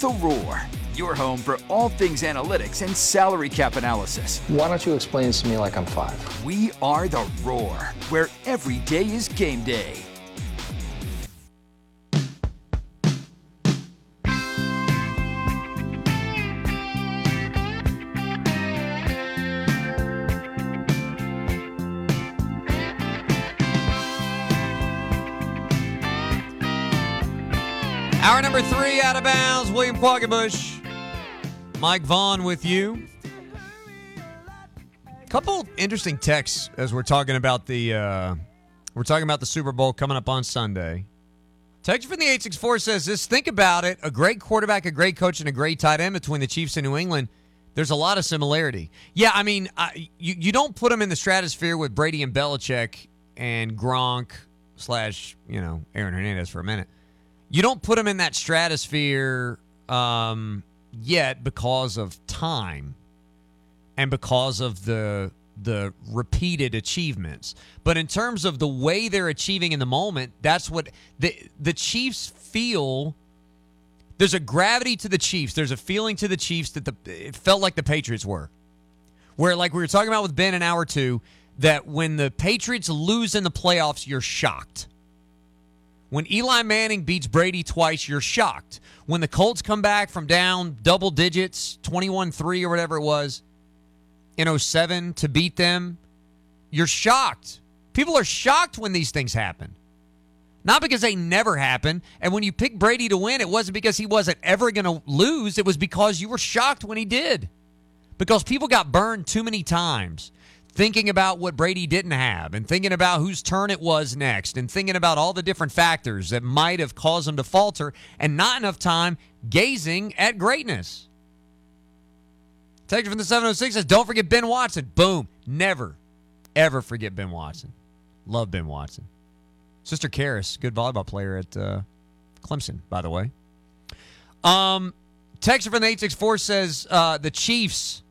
The Roar, your home for all things analytics and salary cap analysis. Why don't you explain this to me like I'm five? We are The Roar, where every day is game day. Number three out of bounds. William Quackenbush, Mike Vaughn with you. Couple interesting texts as we're talking about the uh, we're talking about the Super Bowl coming up on Sunday. Text from the eight six four says this. Think about it: a great quarterback, a great coach, and a great tight end between the Chiefs and New England. There's a lot of similarity. Yeah, I mean, I, you you don't put them in the stratosphere with Brady and Belichick and Gronk slash you know Aaron Hernandez for a minute you don't put them in that stratosphere um, yet because of time and because of the the repeated achievements. But in terms of the way they're achieving in the moment, that's what the the Chiefs feel. There's a gravity to the Chiefs. There's a feeling to the Chiefs that the it felt like the Patriots were, where like we were talking about with Ben in hour two, that when the Patriots lose in the playoffs, you're shocked. When Eli Manning beats Brady twice, you're shocked. When the Colts come back from down double digits, 21 3 or whatever it was, in 07 to beat them, you're shocked. People are shocked when these things happen. Not because they never happen. And when you pick Brady to win, it wasn't because he wasn't ever going to lose. It was because you were shocked when he did. Because people got burned too many times thinking about what Brady didn't have and thinking about whose turn it was next and thinking about all the different factors that might have caused him to falter and not enough time gazing at greatness. Text from the 706 says, Don't forget Ben Watson. Boom. Never, ever forget Ben Watson. Love Ben Watson. Sister Karis, good volleyball player at uh, Clemson, by the way. Um, text from the 864 says, uh, The Chiefs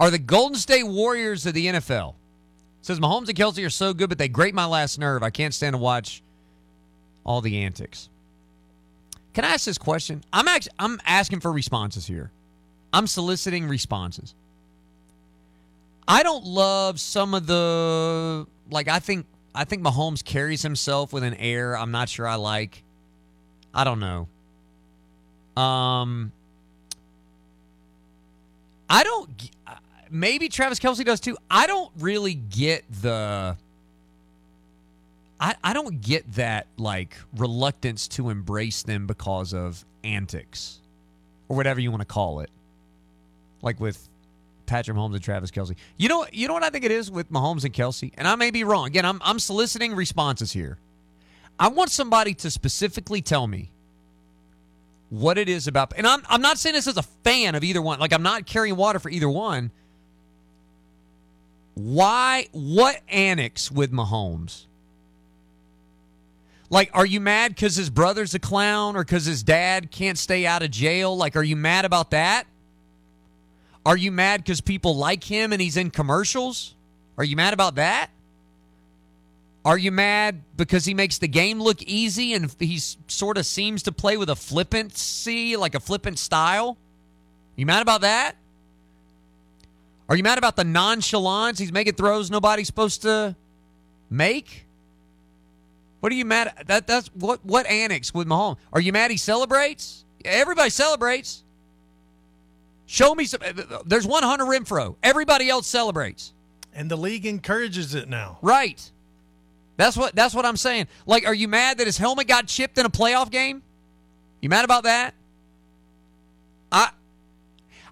are the Golden State Warriors of the NFL. Says Mahomes and Kelce are so good, but they grate my last nerve. I can't stand to watch all the antics. Can I ask this question? I'm actually I'm asking for responses here. I'm soliciting responses. I don't love some of the like I think I think Mahomes carries himself with an air I'm not sure I like. I don't know. Um I don't maybe Travis Kelce does too. I don't really get the. I, I don't get that like reluctance to embrace them because of antics or whatever you want to call it. Like with Patrick Mahomes and Travis Kelce. You know you know what I think it is with Mahomes and Kelce? And I may be wrong. Again, I'm I'm soliciting responses here. I want somebody to specifically tell me what it is about and I'm I'm not saying this as a fan of either one. Like I'm not carrying water for either one. Why? What annex with Mahomes? Like, are you mad because his brother's a clown or because his dad can't stay out of jail? Like, are you mad about that? Are you mad because people like him and he's in commercials? Are you mad about that? Are you mad because he makes the game look easy and he sort of seems to play with a flippancy, like a flippant style? You mad about that? Are you mad about the nonchalance? He's making throws nobody's supposed to make. What are you mad at? That that's what what annex with Mahomes? Are you mad he celebrates? Everybody celebrates. Show me some. There's one Hunter Renfrow. Everybody else celebrates, and the league encourages it now. Right. That's what that's what I'm saying. Like, are you mad that his helmet got chipped in a playoff game? You mad about that?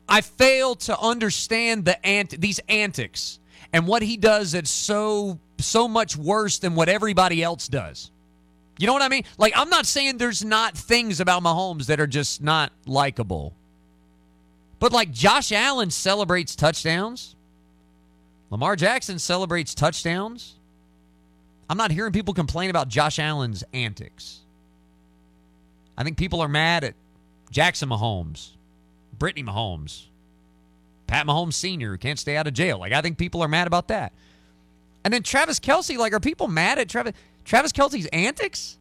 I fail to understand the ant- these antics and what he does that's so so much worse than what everybody else does. You know what I mean? Like I'm not saying there's not things about Mahomes that are just not likable. But like Josh Allen celebrates touchdowns. Lamar Jackson celebrates touchdowns. I'm not hearing people complain about Josh Allen's antics. I think people are mad at Jackson Mahomes Brittany Mahomes, Pat Mahomes Sr., can't stay out of jail. Like, I think people are mad about that. And then Travis Kelce, like, are people mad at Travis Travis Kelce's antics?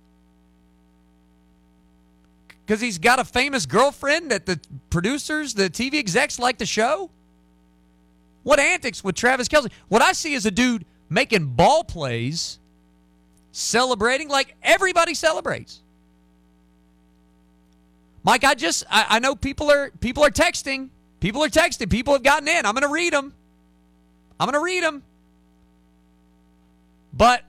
Because he's got a famous girlfriend that the producers, the TV execs like to show? What antics with Travis Kelce? What I see is a dude making ball plays, celebrating like everybody celebrates. Mike, I just I, I know people are people are texting. People are texting. People have gotten in. I'm going to read them. I'm going to read them. But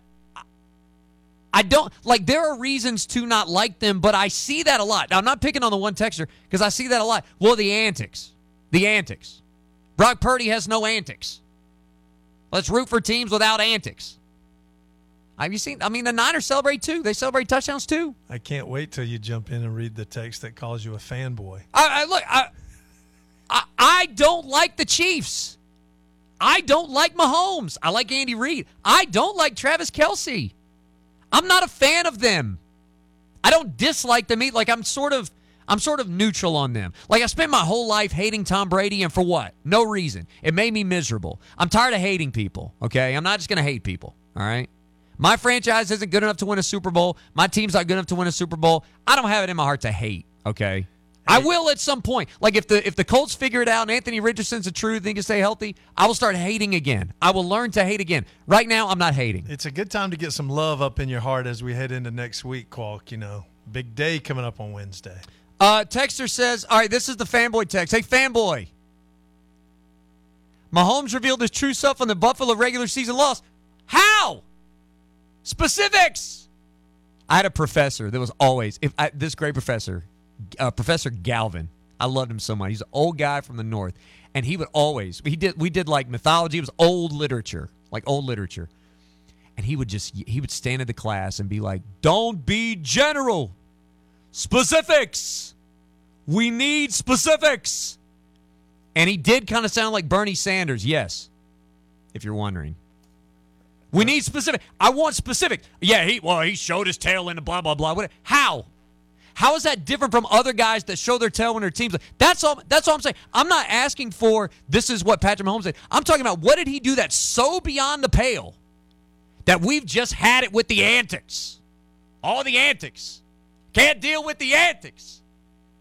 I don't like there are reasons to not like them, but I see that a lot. Now I'm not picking on the one texter because I see that a lot. Well, the antics. The antics. Brock Purdy has no antics. Let's root for teams without antics. Have you seen? I mean, the Niners celebrate too. They celebrate touchdowns too. I can't wait till you jump in and read the text that calls you a fanboy. I, I look. I, I I don't like the Chiefs. I don't like Mahomes. I like Andy Reid. I don't like Travis Kelce. I'm not a fan of them. I don't dislike them. Either. Like I'm sort of I'm sort of neutral on them. Like I spent my whole life hating Tom Brady, and for what? No reason. It made me miserable. I'm tired of hating people. Okay, I'm not just gonna hate people. All right. My franchise isn't good enough to win a Super Bowl. My team's not good enough to win a Super Bowl. I don't have it in my heart to hate. Okay. I will at some point. Like if the if the Colts figure it out and Anthony Richardson's the truth and he can stay healthy, I will start hating again. I will learn to hate again. Right now, I'm not hating. It's a good time to get some love up in your heart as we head into next week, Qualk. You know, big day coming up on Wednesday. Uh, Texter says, "All right, this is the fanboy text. Hey, fanboy. Mahomes revealed his true self on the Buffalo regular season loss. How? Specifics. I had a professor that was always if I, this great professor, uh, Professor Galvin. I loved him so much. He's an old guy from the north, and he would always he did we did like mythology. It was old literature, like old literature, and he would just he would stand in the class and be like, "Don't be general, specifics. We need specifics." And he did kind of sound like Bernie Sanders, yes, if you're wondering. We need specific. I want specific. Yeah, he well, he showed his tail in the blah blah blah. What? How? How is that different from other guys that show their tail when their teams? That's all. That's all I'm saying. I'm not asking for this is what Patrick Mahomes said. I'm talking about what did he do that's so beyond the pale that we've just had it with the antics, all the antics. Can't deal with the antics.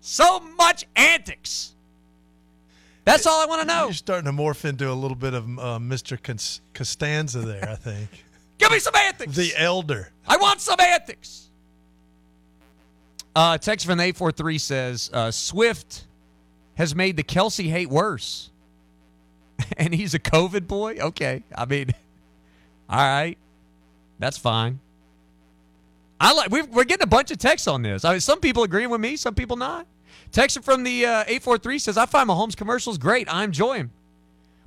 So much antics. That's all I want to know. You're starting to morph into a little bit of uh, Mr. Cons- Costanza there, I think. Give me some antics. the elder. I want some antics. Uh, text from the 843 says uh, Swift has made the Kelce hate worse. and he's a COVID boy? Okay. I mean, all right. That's fine. I like we're, we're getting a bunch of texts on this. I mean, some people agreeing with me, some people not. Texter from the uh, 843 says, I find Mahomes commercials great. I enjoy him.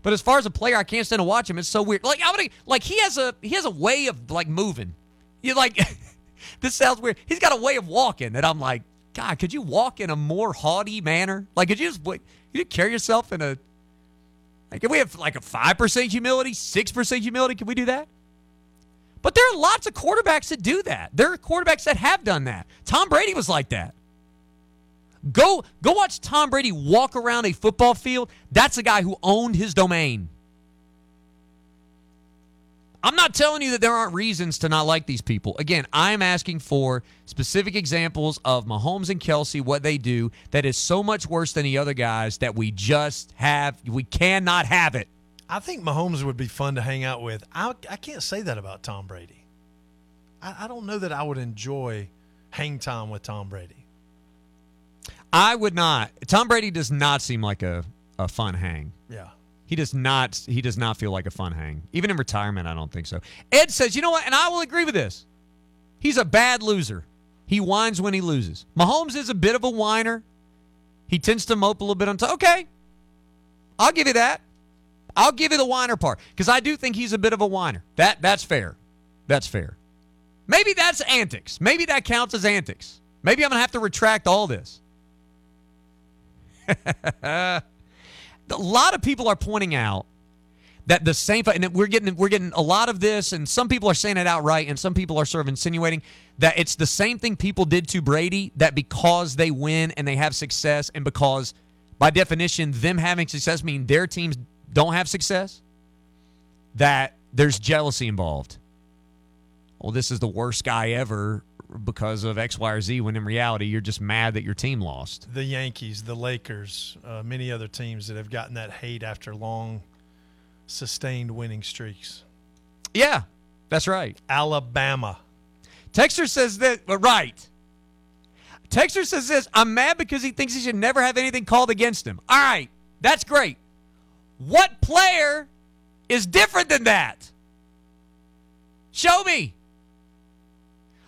But as far as a player, I can't stand to watch him. It's so weird. Like I would, like he has a he has a way of like moving. You like this sounds weird. He's got a way of walking that I'm like, God, could you walk in a more haughty manner? Like, could you just like, you carry yourself in a like? Can we have like a five percent humility, six percent humility? Can we do that? But there are lots of quarterbacks that do that. There are quarterbacks that have done that. Tom Brady was like that. Go go watch Tom Brady walk around a football field. That's a guy who owned his domain. I'm not telling you that there aren't reasons to not like these people. Again, I'm asking for specific examples of Mahomes and Kelce, what they do that is so much worse than the other guys that we just have, we cannot have it. I think Mahomes would be fun to hang out with. I, I can't say that about Tom Brady. I, I don't know that I would enjoy hang time with Tom Brady. I would not. Tom Brady does not seem like a, a fun hang. Yeah. He does not he does not feel like a fun hang. Even in retirement, I don't think so. Ed says, you know what, and I will agree with this. He's a bad loser. He whines when he loses. Mahomes is a bit of a whiner. He tends to mope a little bit on top. Okay. I'll give you that. I'll give you the whiner part. Because I do think he's a bit of a whiner. That that's fair. That's fair. Maybe that's antics. Maybe that counts as antics. Maybe I'm gonna have to retract all this. a lot of people are pointing out that the same and we're getting we're getting a lot of this and some people are saying it outright and some people are sort of insinuating that it's the same thing people did to Brady that because they win and they have success and because by definition them having success mean their teams don't have success that there's jealousy involved. Well, this is the worst guy ever because of X, Y, or Z. When in reality, you're just mad that your team lost. The Yankees, the Lakers, uh, many other teams that have gotten that hate after long, sustained winning streaks. Yeah, that's right. Alabama. Texter says that uh, right. Texter says this. I'm mad because he thinks he should never have anything called against him. All right, that's great. What player is different than that? Show me.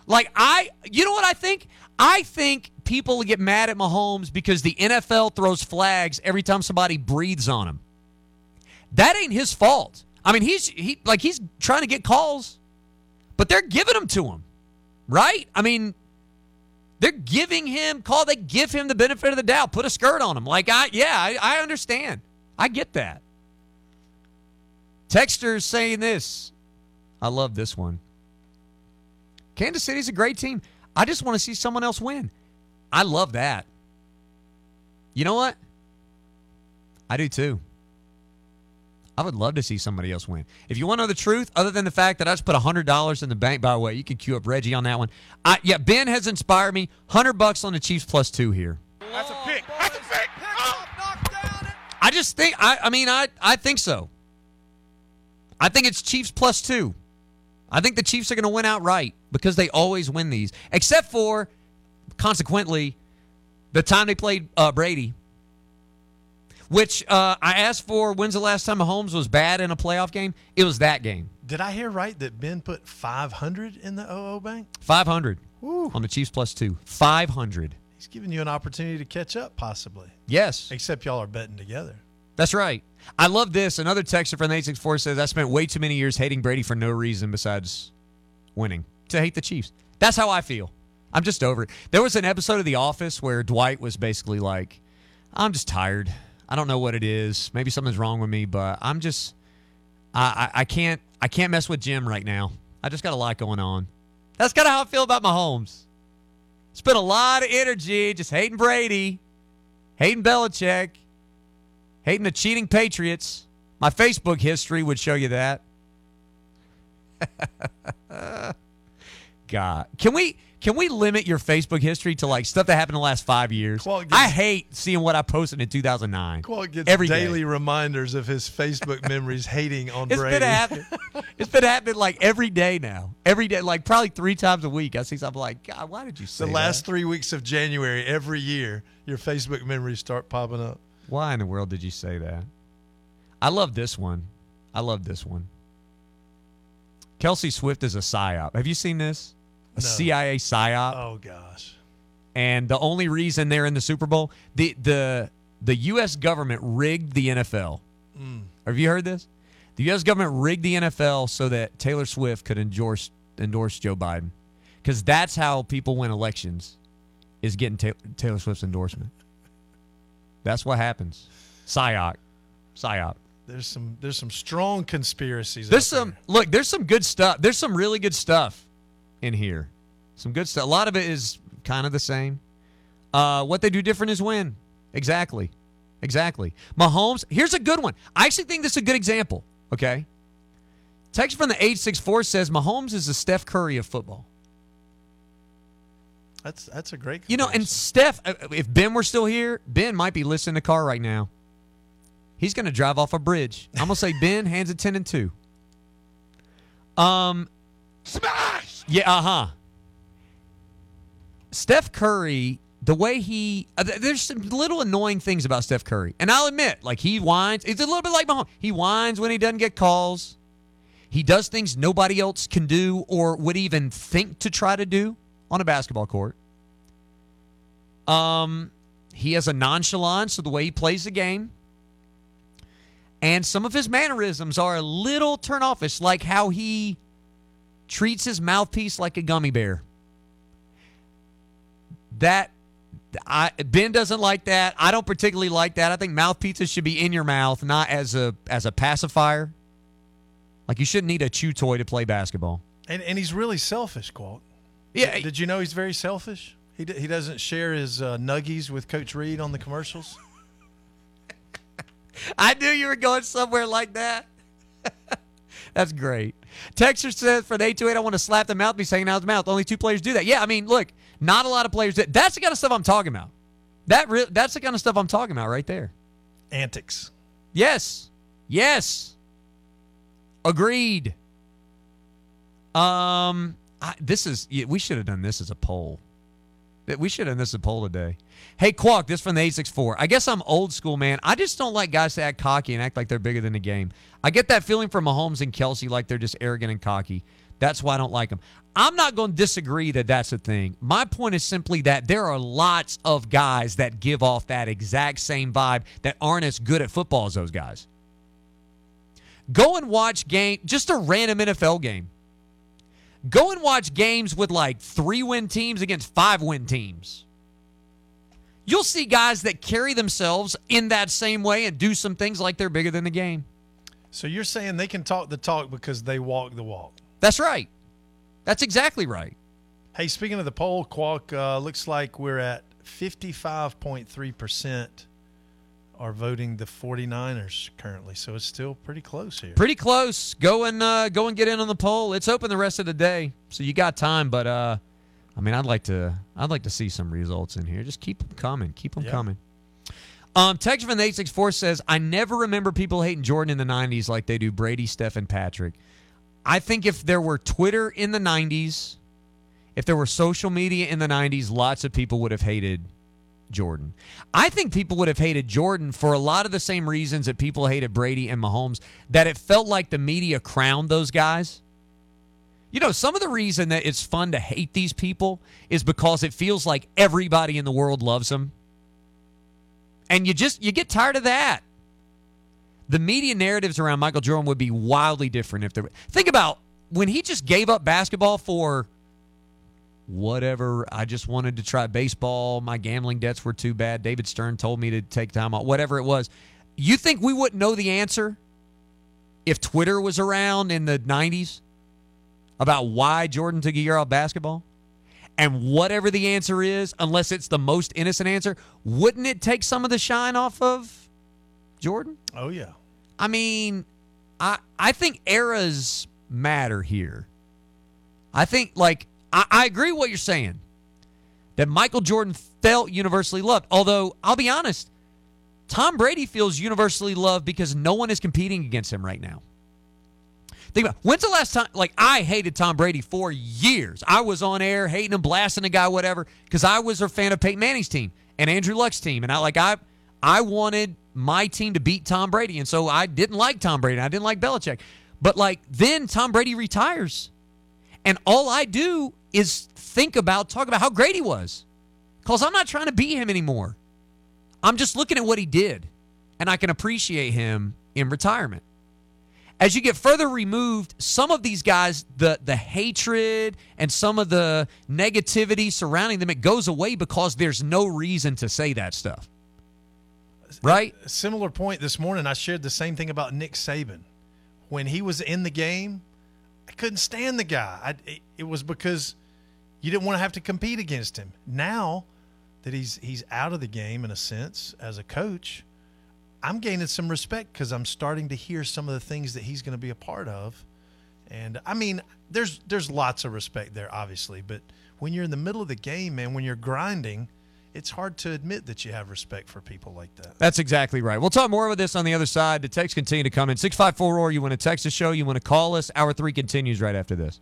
Like I, you know what I think? I think people get mad at Mahomes because the NFL throws flags every time somebody breathes on him. That ain't his fault. I mean, he's he like he's trying to get calls, but they're giving them to him, right? I mean, they're giving him call. They give him the benefit of the doubt. Put a skirt on him. Like I, yeah, I, I understand. I get that. Texter's saying this. I love this one. Kansas City's a great team. I just want to see someone else win. I love that. You know what? I do too. I would love to see somebody else win. If you want to know the truth, other than the fact that I just put hundred dollars in the bank, by the way, you can queue up Reggie on that one. I, yeah, Ben has inspired me. Hundred bucks on the Chiefs plus two here. That's a pick. That's a pick. Oh. I just think I I mean I I think so. I think it's Chiefs plus 2. I think the Chiefs are going to win outright because they always win these. Except for consequently the time they played uh, Brady which uh, I asked for when's the last time Mahomes was bad in a playoff game? It was that game. Did I hear right that Ben put 500 in the OO bank? 500 Woo. on the Chiefs plus 2. 500. He's giving you an opportunity to catch up, possibly. Yes. Except y'all are betting together. That's right. I love this. Another texter from the 864 says, I spent way too many years hating Brady for no reason besides winning to hate the Chiefs. That's how I feel. I'm just over it. There was an episode of The Office where Dwight was basically like, I'm just tired. I don't know what it is. Maybe something's wrong with me, but I'm just, I, I, I can't, I can't mess with Jim right now. I just got a lot going on. That's kind of how I feel about Mahomes. Spent a lot of energy just hating Brady, hating Belichick, hating the cheating Patriots. My Facebook history would show you that. God, can we can we limit your Facebook history to like stuff that happened in the last five years? Gets- I hate seeing what I posted in 2009. Qual gets Every day. daily reminders of his Facebook memories hating on It's Brady. been happening. it's been happening like every day now. Every day, like probably three times a week. I see something like, God, why did you say the last that? three weeks of January, every year, your Facebook memories start popping up. Why in the world did you say that? I love this one. I love this one. Kelce Swift is a psyop. Have you seen this? A No. CIA psyop. Oh gosh. And the only reason they're in the Super Bowl, the the the U.S. government rigged the NFL. Mm. Have you heard this? The U.S. government rigged the NFL so that Taylor Swift could endorse endorse Joe Biden, because that's how people win elections, is getting Ta- Taylor Swift's endorsement. That's what happens. Psyop, psyop. There's some there's some strong conspiracies. There's some there. look. There's some good stuff. There's some really good stuff in here. Some good stuff. A lot of it is kind of the same. Uh, what they do different is win. Exactly, exactly. Mahomes. Here's a good one. I actually think this is a good example. Okay. Text from the eight six four says Mahomes is the Steph Curry of football. That's that's a great. You know, and. Steph, uh, if Ben were still here, Ben might be listening to car right now. He's going to drive off a bridge. I'm going to say Ben hands it 10 and 2. Um Smash! yeah, uh-huh. Steph Curry, the way he uh, there's some little annoying things about Steph Curry. And I'll admit, like he whines, it's a little bit like Mahomes. He whines when he doesn't get calls. He does things nobody else can do or would even think to try to do on a basketball court. Um, he has a nonchalance of the way he plays the game. And some of his mannerisms are a little turn-offish, like how he treats his mouthpiece like a gummy bear. That I Ben doesn't like that. I don't particularly like that. I think mouthpieces should be in your mouth, not as a as a pacifier. Like you shouldn't need a chew toy to play basketball. and and he's really selfish, Qualt. Yeah, Did you know he's very selfish? He d- he doesn't share his uh, nuggies with Coach Reid on the commercials. I knew you were going somewhere like that. That's great. Texter says for the 828, I want to slap the mouth. mouthpiece hanging out his mouth. Only two players do that. Yeah, I mean, look, not a lot of players do That's the kind of stuff I'm talking about. That re- That's the kind of stuff I'm talking about right there. Antics. Yes. Yes. Agreed. Um, I, this is we should have done this as a poll. We should have done this as a poll today. Hey, Quack, this from the 864. I guess I'm old school, man. I just don't like guys to act cocky and act like they're bigger than the game. I get that feeling from Mahomes and Kelce like they're just arrogant and cocky. That's why I don't like them. I'm not going to disagree that that's a thing. My point is simply that there are lots of guys that give off that exact same vibe that aren't as good at football as those guys. Go and watch game, just a random NFL game. Go and watch games with like three win teams against five win teams. You'll see guys that carry themselves in that same way and do some things like they're bigger than the game. So you're saying they can talk the talk because they walk the walk. That's right. That's exactly right. Hey, speaking of the poll, Qualk, uh, looks like we're at 55.3% are voting the 49ers currently. So it's still pretty close here. Pretty close. Go and uh, go and get in on the poll. It's open the rest of the day, so you got time. But uh, I mean, I'd like to I'd like to see some results in here. Just keep them coming. Keep them coming. Um, Text from the 864 says, I never remember people hating Jordan in the 90s like they do Brady, Steph, and Patrick. I think if there were Twitter in the 90s, if there were social media in the 90s, lots of people would have hated Jordan. I think people would have hated Jordan for a lot of the same reasons that people hated Brady and Mahomes, that it felt like the media crowned those guys. You know, some of the reason that it's fun to hate these people is because it feels like everybody in the world loves them. And you just you get tired of that. The media narratives around Michael Jordan would be wildly different if there Think about when he just gave up basketball for whatever. I just wanted to try baseball. My gambling debts were too bad. David Stern told me to take time off, whatever it was. You think we wouldn't know the answer if Twitter was around in the 90s about why Jordan took a year off basketball? And whatever the answer is, unless it's the most innocent answer, wouldn't it take some of the shine off of Jordan? Oh, yeah. I mean, I I think eras matter here. I think like I, I agree with what you're saying. That Michael Jordan felt universally loved. Although, I'll be honest, Tom Brady feels universally loved because no one is competing against him right now. Think about when's the last time like I hated Tom Brady for years. I was on air hating him, blasting the guy, whatever, because I was a fan of Peyton Manning's team and Andrew Luck's team. And I like I I wanted my team to beat Tom Brady. And so I didn't like Tom Brady. I didn't like Belichick. But like then Tom Brady retires. And all I do is think about, talk about how great he was. Because I'm not trying to beat him anymore. I'm just looking at what he did. And I can appreciate him in retirement. As you get further removed, some of these guys, the the hatred and some of the negativity surrounding them, it goes away because there's no reason to say that stuff. Right? A similar point this morning, I shared the same thing about Nick Saban. When he was in the game, I couldn't stand the guy. I, it, it was because you didn't want to have to compete against him. Now that he's he's out of the game in a sense as a coach, I'm gaining some respect because I'm starting to hear some of the things that he's going to be a part of. And I mean, there's there's lots of respect there, obviously, but when you're in the middle of the game, man, when you're grinding, it's hard to admit that you have respect for people like that. That's exactly right. We'll talk more about this on the other side. The texts continue to come in. 654 or you want to text the show, you want to call us. Hour three continues right after this.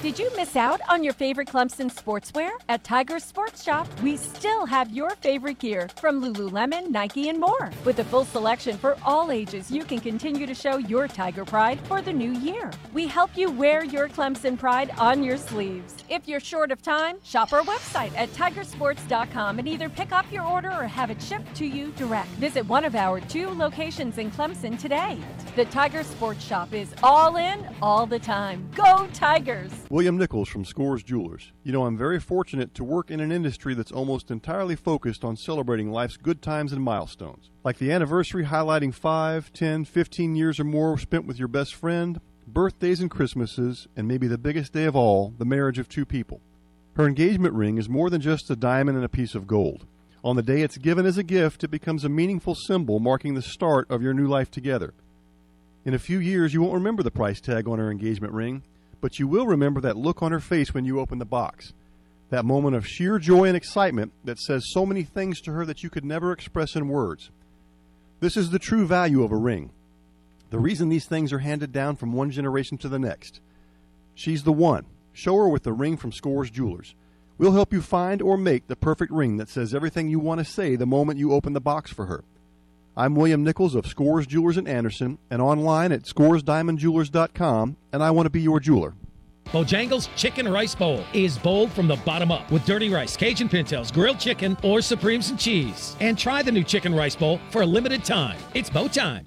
Did you miss out on your favorite Clemson sportswear? At Tiger Sports Shop, we still have your favorite gear from Lululemon, Nike, and more. With a full selection for all ages, you can continue to show your Tiger pride for the new year. We help you wear your Clemson pride on your sleeves. If you're short of time, shop our website at tigersports.com and either pick up your order or have it shipped to you direct. Visit one of our two locations in Clemson today. The Tiger Sports Shop is all in all the time. Go Tigers! William Nichols from Scores Jewelers. You know, I'm very fortunate to work in an industry that's almost entirely focused on celebrating life's good times and milestones. Like the anniversary highlighting 5, 10, 15 years or more spent with your best friend, birthdays and Christmases, and maybe the biggest day of all, the marriage of two people. Her engagement ring is more than just a diamond and a piece of gold. On the day it's given as a gift, it becomes a meaningful symbol marking the start of your new life together. In a few years, you won't remember the price tag on her engagement ring but you will remember that look on her face when you open the box. That moment of sheer joy and excitement that says so many things to her that you could never express in words. This is the true value of a ring. The reason these things are handed down from one generation to the next. She's the one. Show her with the ring from Scores Jewelers. We'll help you find or make the perfect ring that says everything you want to say the moment you open the box for her. I'm William Nichols of Scores Jewelers in Anderson and online at scoresdiamondjewelers.com, and I want to be your jeweler. Bojangles Chicken Rice Bowl is bowled from the bottom up with dirty rice, Cajun pintos, grilled chicken, or supremes and cheese. And try the new Chicken Rice Bowl for a limited time. It's bow time.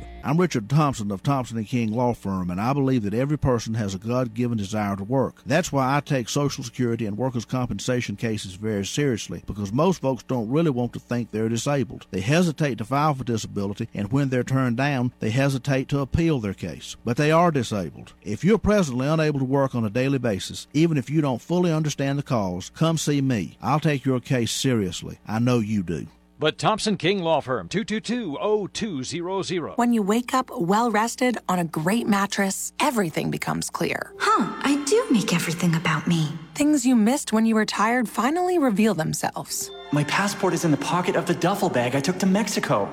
I'm Richard Thompson of Thompson and King Law Firm, and I believe that every person has a God given desire to work. That's why I take Social Security and workers' compensation cases very seriously, because most folks don't really want to think they're disabled. They hesitate to file for disability, and when they're turned down, they hesitate to appeal their case. But they are disabled. If you're presently unable to work on a daily basis, even if you don't fully understand the cause, come see me. I'll take your case seriously. I know you do. But Thompson King Law Firm, 222-0200. When you wake up well rested on a great mattress, everything becomes clear. Huh, I do make everything about me. Things you missed when you were tired finally reveal themselves. My passport is in the pocket of the duffel bag I took to Mexico.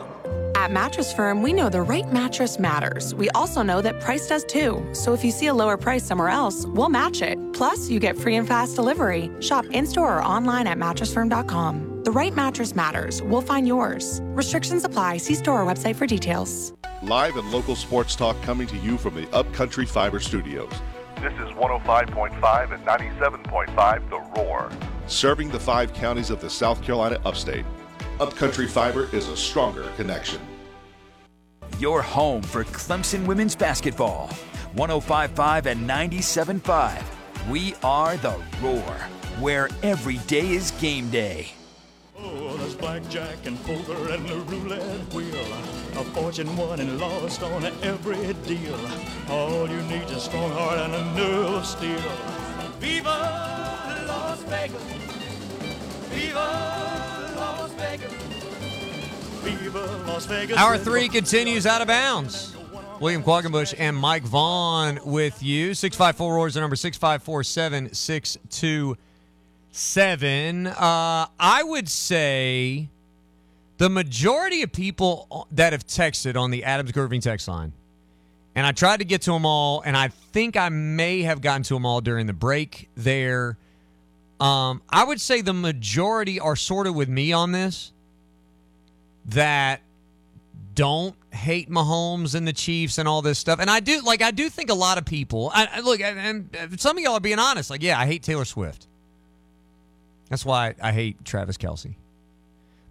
At Mattress Firm, we know the right mattress matters. We also know that price does too. So if you see a lower price somewhere else, we'll match it. Plus, you get free and fast delivery. Shop in store or online at mattressfirm.com. The right mattress matters. We'll find yours. Restrictions apply. See store or website for details. Live and local sports talk coming to you from the Upcountry Fiber Studios. This is 105.5 and 97.5 The Roar. Serving the five counties of the South Carolina upstate. Upcountry Fiber is a stronger connection. Your home for Clemson women's basketball. 1055 and 975. We are the Roar, where every day is game day. Oh, there's blackjack and poker and the roulette wheel. A fortune won and lost on every deal. All you need is a strong heart and a nerve of steel. Viva Las Vegas! Viva Hour three continues out of bounds. William Quackenbush and Mike Vaughn with you. 654 Roars, the number 654 7627. Uh, I would say the majority of people that have texted on the Adams Grooving text line, and I tried to get to them all, and I think I may have gotten to them all during the break there. Um, I would say the majority are sort of with me on this that don't hate Mahomes and the Chiefs and all this stuff. And I do like I do think a lot of people. I, I look and, some of y'all are being honest. Like, yeah, I hate Taylor Swift. That's why I hate Travis Kelce.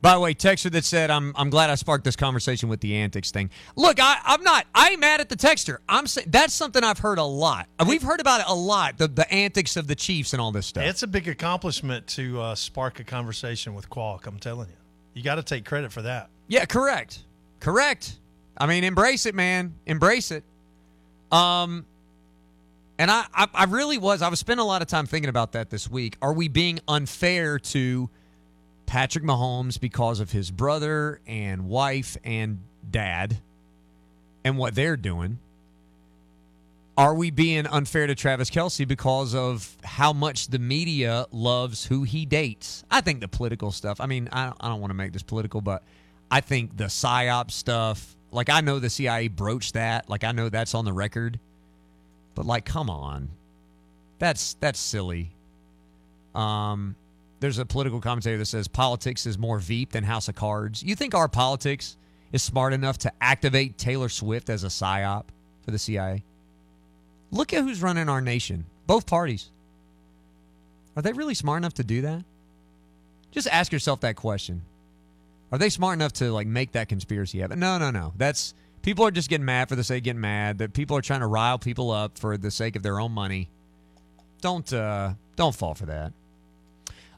By the way, texter that said, "I'm I'm glad I sparked this conversation with the antics thing." Look, I, I'm not. I ain't mad at the texter. I'm saying that's something I've heard a lot. We've heard about it a lot. The the antics of the Chiefs and all this stuff. It's a big accomplishment to uh, spark a conversation with Qualk. I'm telling you, you got to take credit for that. Yeah, correct, correct. I mean, embrace it, man. Embrace it. Um, And I, I, I really was. I was spending a lot of time thinking about that this week. Are we being unfair to Patrick Mahomes because of his brother and wife and dad and what they're doing? Are we being unfair to Travis Kelce because of how much the media loves who he dates? I think the political stuff. I mean, I don't, want to make this political, but I think the psyop stuff. Like I know the CIA broached that. Like I know that's on the record. But like, come on, that's that's silly. Um, there's a political commentator that says politics is more Veep than House of Cards. You think our politics is smart enough to activate Taylor Swift as a psyop for the CIA? Look at who's running our nation. Both parties. Are they really smart enough to do that? Just ask yourself that question. Are they smart enough to like make that conspiracy happen? No, no, no. That's people are just getting mad for the sake of getting mad. That people are trying to rile people up for the sake of their own money. Don't uh don't fall for that.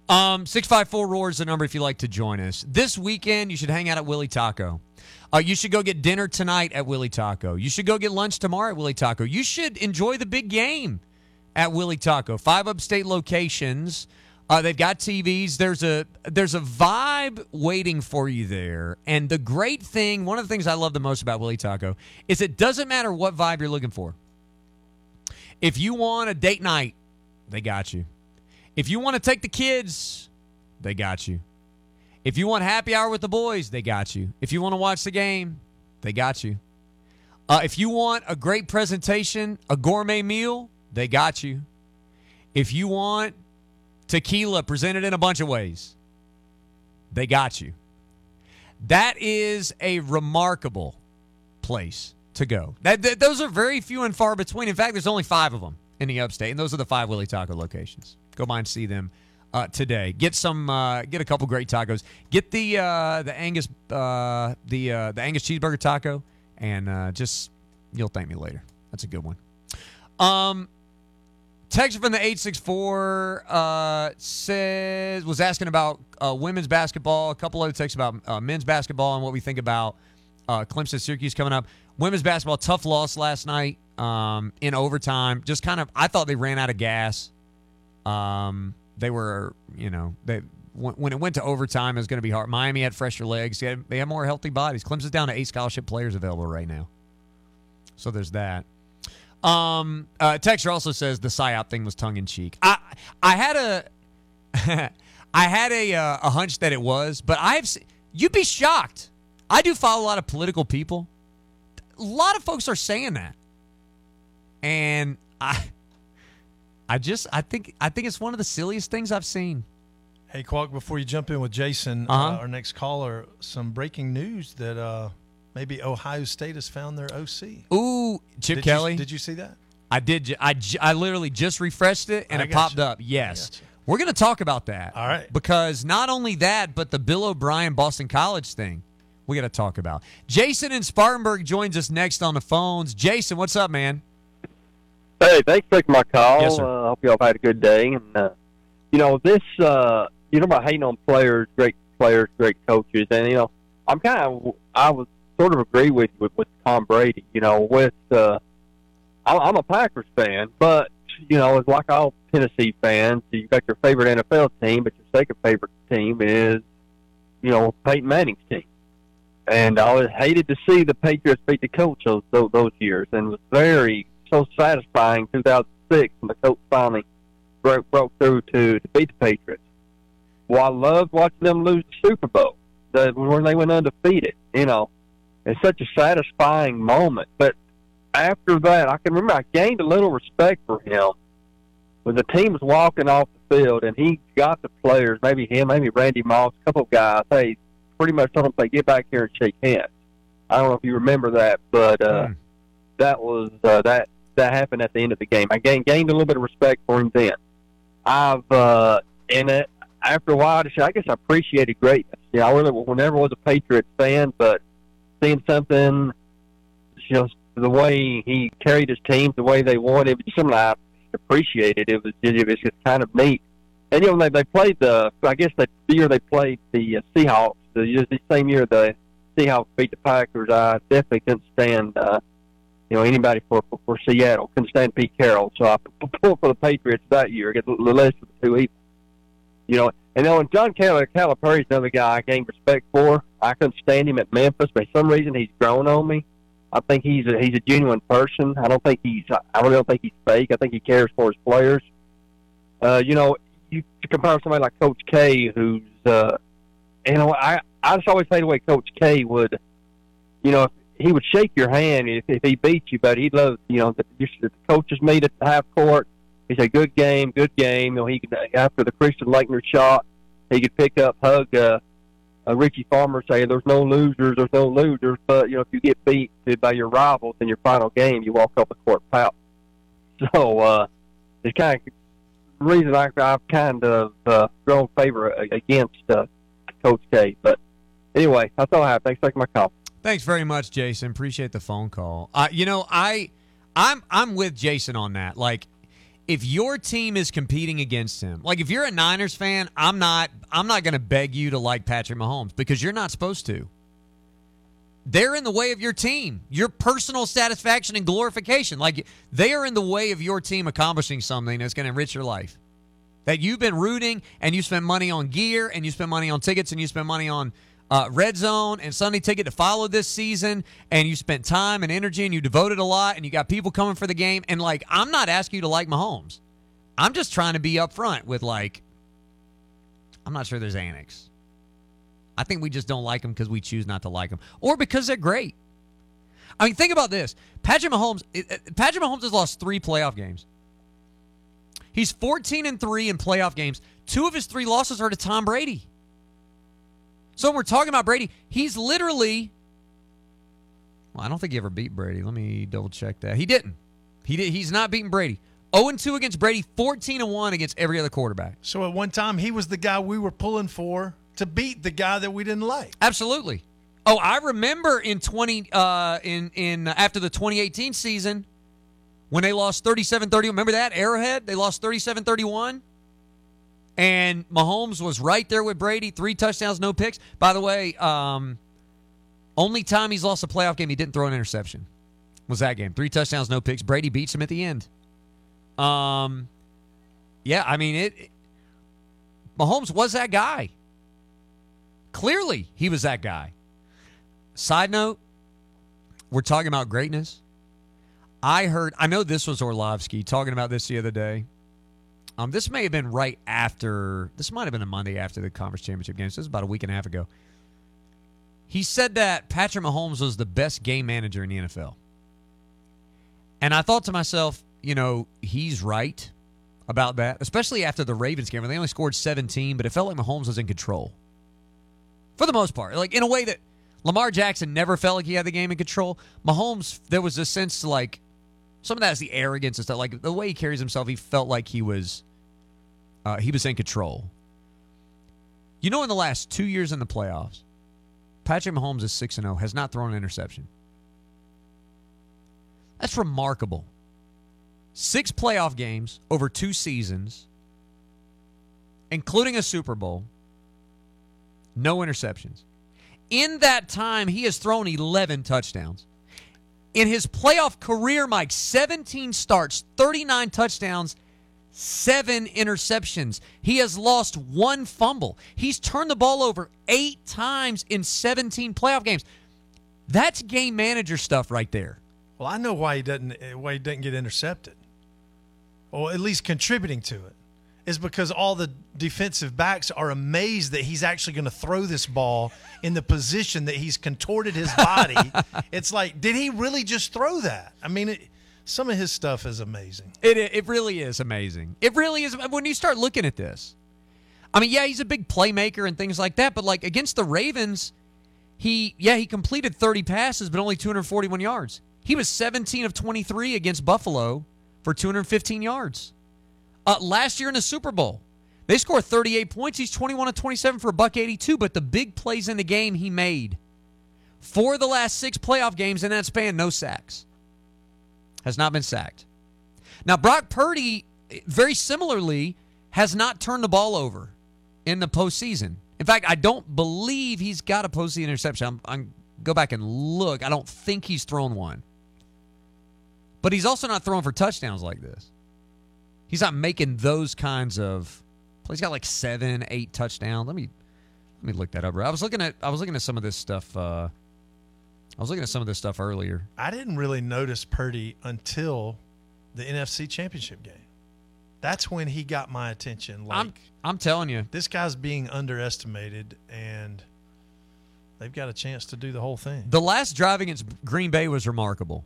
Um, 654 Roar is the number if you'd like to join us. This weekend, you should hang out at Willy Taco. Uh, you should go get dinner tonight at Willy Taco. You should go get lunch tomorrow at Willy Taco. You should enjoy the big game at Willy Taco. Five upstate locations. Uh, they've got TVs. There's a there's a vibe waiting for you there. And the great thing, one of the things I love the most about Willy Taco is it doesn't matter what vibe you're looking for. If you want a date night, they got you. If you want to take the kids, they got you. If you want happy hour with the boys, they got you. If you want to watch the game, they got you. Uh, if you want a great presentation, a gourmet meal, they got you. If you want tequila presented in a bunch of ways, they got you. That is a remarkable place to go. That, that, those are very few and far between. In fact, there's only five of them in the upstate, and those are the five Willy Taco locations. Go by and see them uh, today. Get some, uh, get a couple great tacos. Get the uh, the Angus uh, the uh, the Angus cheeseburger taco, and uh, just you'll thank me later. That's a good one. Um, text from the eight six four says was asking about women's basketball. A couple other texts about men's basketball and what we think about Clemson Syracuse coming up. Women's basketball tough loss last night um, in overtime. Just kind of, I thought they ran out of gas. Um, they were, you know, they when it went to overtime, it was going to be hard. Miami had fresher legs. They had, they had more healthy bodies. Clemson's down to eight scholarship players available right now. So there's that. Um, uh, Texture also says the psyop thing was tongue in cheek. I I had a I had a uh, a hunch that it was, but I've se- you'd be shocked. I do follow a lot of political people. A lot of folks are saying that, and I I just I think I think it's one of the silliest things I've seen. Hey, Quark, before you jump in with Jason, Uh-huh. uh, our next caller, some breaking news that uh, maybe Ohio State has found their OC. Ooh, Chip Did you- Kelly. did you see that? I did. I, I literally just refreshed it and I it popped you. up. Yes. We're going to talk about that. All right. Because not only that, but the Bill O'Brien Boston College thing we got to talk about. Jason in Spartanburg joins us next on the phones. Jason, what's up, man? Hey, thanks for taking my call. Yes, sir. Uh, I hope y'all had a good day. And uh, you know, this uh, you know about hating on players, great players, great coaches, and you know, I'm kind of I was sort of agree with with, with Tom Brady. You know, with uh, I'm, I'm a Packers fan, but you know, it's like all Tennessee fans. You got your favorite NFL team, but your second favorite team is you know Peyton Manning's team. And I always hated to see the Patriots beat the Colts those those, those years, and was very so satisfying 2006 when the Colts finally broke broke through to, to beat the Patriots. Well, I loved watching them lose the Super Bowl, the, when they went undefeated. You know, it's such a satisfying moment. But after that, I can remember I gained a little respect for him when the team was walking off the field and he got the players, maybe him, maybe Randy Moss, a couple of guys. Hey, pretty much told them, "Say, get back here and shake hands." I don't know if you remember that, but uh, that was uh, that that happened at the end of the game. I gained gained a little bit of respect for him then. I've uh, and it, after a while, I just- guess I appreciated greatness. Yeah, I really never was a Patriots fan, but seeing something, know, the way he carried his team, the way they won, it was just something I appreciated. It was it was just kind of neat. And you know, they they played the I guess the year they played the uh, Seahawks, the, the same year the Seahawks beat the Packers. I definitely couldn't stand uh, you know anybody for for, for Seattle couldn't stand Pete Carroll, so I pulled for the Patriots that year. Get the list of the two evils. You know, and then when John Cal- Calipari's another guy I gained respect for. I couldn't stand him at Memphis, but for some reason he's grown on me. I think he's a he's a genuine person. I don't think he's I really don't think he's fake. I think he cares for his players. Uh, you know, you compare somebody like Coach K, who's uh, you know, I I just always say the way Coach K would, you know, if he would shake your hand if, if he beat you, but he'd love, you know, the, the coaches meet at the half court. He said, "Good game, good game." You know, he could after the Christian Laettner shot, he could pick up, hug uh, uh, Richie Farmer, say, "There's no losers, there's no losers." But you know, if you get beat by your rivals in your final game, you walk off the court pout. So uh, it's kind of reason I, I've kind of uh, grown favor against uh, Coach K. But anyway, that's all I have. Thanks for taking my call. Thanks very much, Jason. Appreciate the phone call. Uh, you know, I, I'm, I'm with Jason on that. Like, if your team is competing against him, like if you're a Niners fan, I'm not, I'm not going to beg you to like Patrick Mahomes because you're not supposed to. They're in the way of your team, your personal satisfaction and glorification. Like they are in the way of your team accomplishing something that's going to enrich your life. That you've been rooting and you spend money on gear and you spend money on tickets and you spend money on uh, Red Zone and Sunday Ticket to follow this season, and you spent time and energy and you devoted a lot, and you got people coming for the game. And like, I'm not asking you to like Mahomes. I'm just trying to be upfront with like, I'm not sure there's annex. I think we just don't like them because we choose not to like them, or because they're great. I mean, think about this: Patrick Mahomes. Patrick Mahomes has lost three playoff games. He's 14 and three in playoff games. Two of his three losses are to Tom Brady. So when we're talking about Brady, he's literally. Well, I don't think he ever beat Brady. Let me double check that. He didn't. He did. He's not beating Brady. 0 2 against Brady, 14 1 against every other quarterback. So at one time, he was the guy we were pulling for to beat the guy that we didn't like. Absolutely. Oh, I remember in 20 uh, in in after the 2018 season when they lost 37-31. Remember that Arrowhead? They lost 37-31. And Mahomes was right there with Brady, three touchdowns, no picks. By the way, um, only time he's lost a playoff game he didn't throw an interception was that game. Three touchdowns, no picks. Brady beats him at the end. Um, yeah, I mean it, it Mahomes was that guy. Clearly, he was that guy. Side note, we're talking about greatness. I heard, I know this was Orlovsky talking about this the other day. Um, this may have been right after, this might have been a Monday after the conference championship games. This is about a week and a half ago. He said that Patrick Mahomes was the best game manager in the NFL. And I thought to myself, you know, he's right about that, especially after the Ravens game where they only scored 17, but it felt like Mahomes was in control. For the most part. Like in a way that Lamar Jackson never felt like he had the game in control. Mahomes, there was a sense like some of that is the arrogance and stuff. Like the way he carries himself, he felt like he was uh, he was in control. You know, in the last two years in the playoffs, Patrick Mahomes is six and zero, has not thrown an interception. That's remarkable. Six playoff games over two seasons, including a Super Bowl. No interceptions. In that time, he has thrown 11 touchdowns. In his playoff career, Mike, 17 starts, 39 touchdowns, seven interceptions. He has lost one fumble. He's turned the ball over eight times in 17 playoff games. That's game manager stuff right there. Well, I know why he doesn't eh, why he doesn't get intercepted, or at least contributing to it, is because all the defensive backs are amazed that he's actually going to throw this ball in the position that he's contorted his body. it's like, did he really just throw that? I mean, it, some of his stuff is amazing. It it really is amazing. It really is when you start looking at this. I mean, yeah, he's a big playmaker and things like that, but like against the Ravens, he yeah, he completed 30 passes but only 241 yards. He was 17 of 23 against Buffalo for 215 yards. Uh, last year in the Super Bowl, they scored 38 points. He's 21 of 27 for a buck 82, but the big plays in the game he made. For the last six playoff games in that span, no sacks has not been sacked. Now, Brock Purdy, very similarly, has not turned the ball over in the postseason. In fact, I don't believe he's got a postseason interception. I'm, I'm go back and look. I don't think he's thrown one. But he's also not throwing for touchdowns like this. He's not making those kinds of plays. He's got like seven, eight touchdowns. Let me let me look that up. I was looking at I was looking at some of this stuff. Uh, I was looking at some of this stuff earlier. I didn't really notice Purdy until the NFC Championship game. That's when he got my attention. Like I'm I'm telling you, this guy's being underestimated, and they've got a chance to do the whole thing. The last drive against Green Bay was remarkable.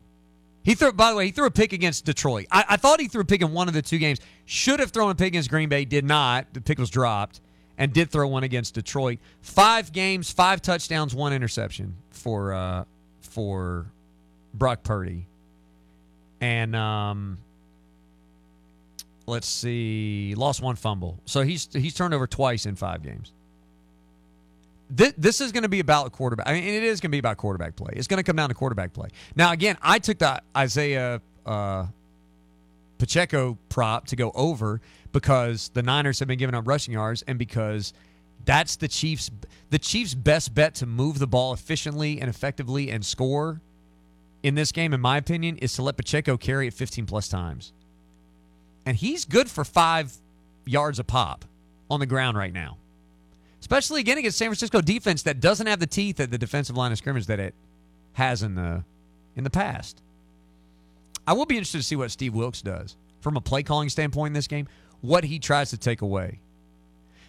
He threw. By the way, he threw a pick against Detroit. I, I thought he threw a pick in one of the two games. Should have thrown a pick against Green Bay. Did not. The pick was dropped, and did throw one against Detroit. Five games, five touchdowns, one interception for uh, for Brock Purdy. And um, let's see, lost one fumble. So he's he's turned over twice in five games. This, this is going to be about quarterback. I mean, it is going to be about quarterback play. It's going to come down to quarterback play. Now, again, I took the Isaiah uh, Pacheco prop to go over because the Niners have been giving up rushing yards, and because that's the Chiefs. The Chiefs' best bet to move the ball efficiently and effectively and score in this game, in my opinion, is to let Pacheco carry it 15 plus times. And he's good for five yards a pop on the ground right now. Especially again against San Francisco defense that doesn't have the teeth at the defensive line of scrimmage that it has in the in the past. I will be interested to see what Steve Wilks does from a play calling standpoint in this game, what he tries to take away.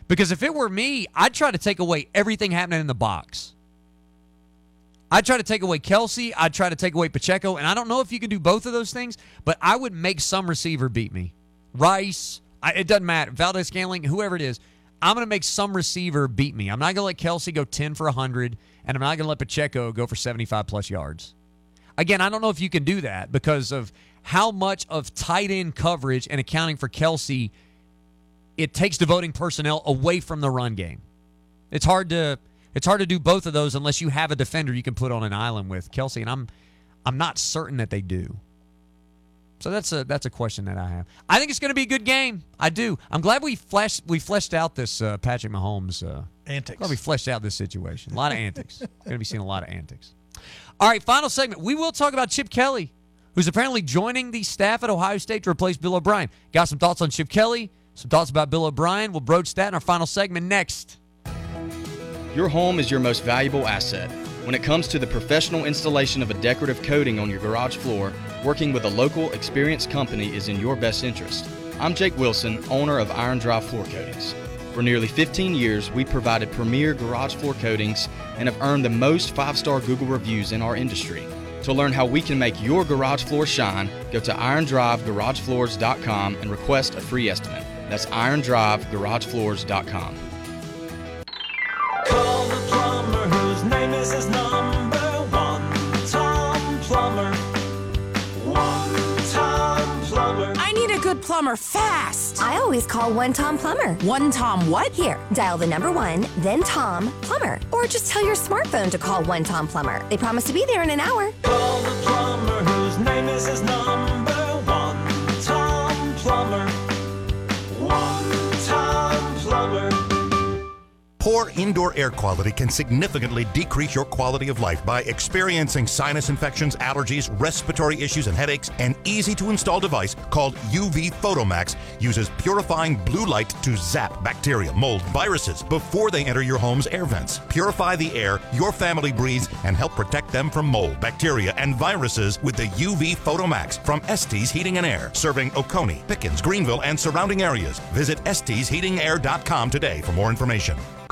Because if it were me, I'd try to take away everything happening in the box. I'd try to take away Kelce. I'd try to take away Pacheco. And I don't know if you can do both of those things, but I would make some receiver beat me. Rice, I, it doesn't matter. Valdes-Scantling, whoever it is, I'm going to make some receiver beat me. I'm not going to let Kelce go 10 for 100, and I'm not going to let Pacheco go for 75 plus yards. Again, I don't know if you can do that because of how much of tight end coverage and accounting for Kelce it takes devoting personnel away from the run game. It's hard to it's hard to do both of those unless you have a defender you can put on an island with Kelce, and I'm I'm not certain that they do. So that's a that's a question that I have. I think it's going to be a good game. I do. I'm glad we fleshed we fleshed out this uh, Patrick Mahomes uh, antics. Glad we fleshed out this situation. A lot of antics. going to be seeing a lot of antics. All right, final segment. We will talk about Chip Kelly, who's apparently joining the staff at Ohio State to replace Bill O'Brien. Got some thoughts on Chip Kelly, some thoughts about Bill O'Brien. We'll broach that in our final segment next. Your home is your most valuable asset. When it comes to the professional installation of a decorative coating on your garage floor, working with a local, experienced company is in your best interest. I'm Jake Wilson, owner of Iron Drive Floor Coatings. For nearly 15 years, we provided premier garage floor coatings and have earned the most five star Google reviews in our industry. To learn how we can make your garage floor shine, go to irondrivegaragefloors.com and request a free estimate. That's irondrivegaragefloors.com. Call the plumber whose name is his number one. Tom Plumber. One Tom Plumber. I need a good plumber fast. I always call one Tom Plumber. One Tom what? Here, dial the number one, then Tom Plumber. Or just tell your smartphone to call one Tom Plumber. They promise to be there in an hour. Call the plumber whose name is his number Poor indoor air quality can significantly decrease your quality of life by experiencing sinus infections, allergies, respiratory issues, and headaches. An easy to install device called UV Photomax uses purifying blue light to zap bacteria, mold, viruses before they enter your home's air vents. Purify the air your family breathes and help protect them from mold, bacteria, and viruses with the UV Photomax from Estes Heating and Air, serving Oconee, Pickens, Greenville, and surrounding areas. Visit estesheatingair.com today for more information.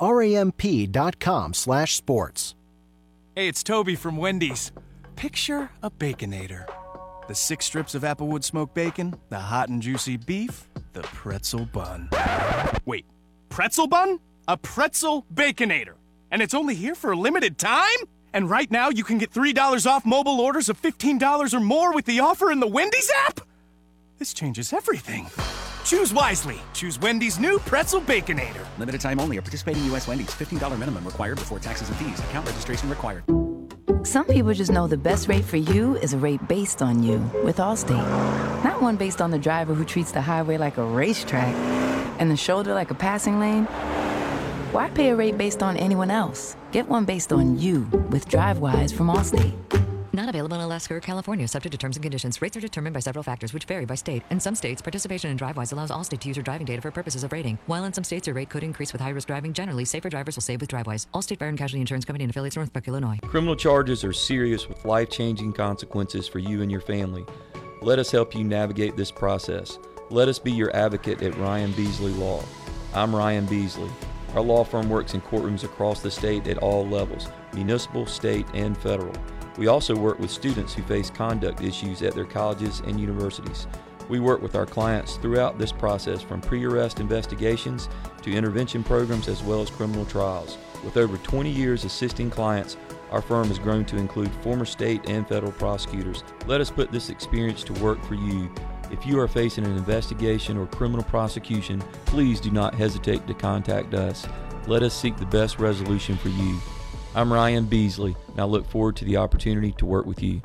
Ramp.com slash sports. R-A-M-P.com slash sports. Hey, it's Toby from Wendy's. Picture a Baconator. The six strips of Applewood smoked bacon, the hot and juicy beef, the pretzel bun. Wait, pretzel bun? A pretzel Baconator. And it's only here for a limited time? And right now you can get $3 off mobile orders of $15 or more with the offer in the Wendy's app? This changes everything. Choose wisely. Choose Wendy's new pretzel Baconator. Limited time only. Or participating U.S. Wendy's. $15 minimum required before taxes and fees. Account registration required. Some people just know the best rate for you is a rate based on you with Allstate. Not one based on the driver who treats the highway like a racetrack and the shoulder like a passing lane. Why pay a rate based on anyone else? Get one based on you with DriveWise from Allstate. Not available in Alaska or California, subject to terms and conditions. Rates are determined by several factors, which vary by state. In some states, participation in DriveWise allows Allstate to use your driving data for purposes of rating. While in some states, your rate could increase with high-risk driving. Generally, safer drivers will save with DriveWise. Allstate Fire and Casualty Insurance Company and affiliates, Northbrook, Illinois. Criminal charges are serious with life changing consequences for you and your family. Let us help you navigate this process. Let us be your advocate at Ryan Beasley Law. I'm Ryan Beasley. Our law firm works in courtrooms across the state at all levels municipal, state, and federal. We also work with students who face conduct issues at their colleges and universities. We work with our clients throughout this process from pre arrest investigations to intervention programs as well as criminal trials. With over 20 years assisting clients, our firm has grown to include former state and federal prosecutors. Let us put this experience to work for you. If you are facing an investigation or criminal prosecution, please do not hesitate to contact us. Let us seek the best resolution for you. I'm Ryan Beasley, and I look forward to the opportunity to work with you.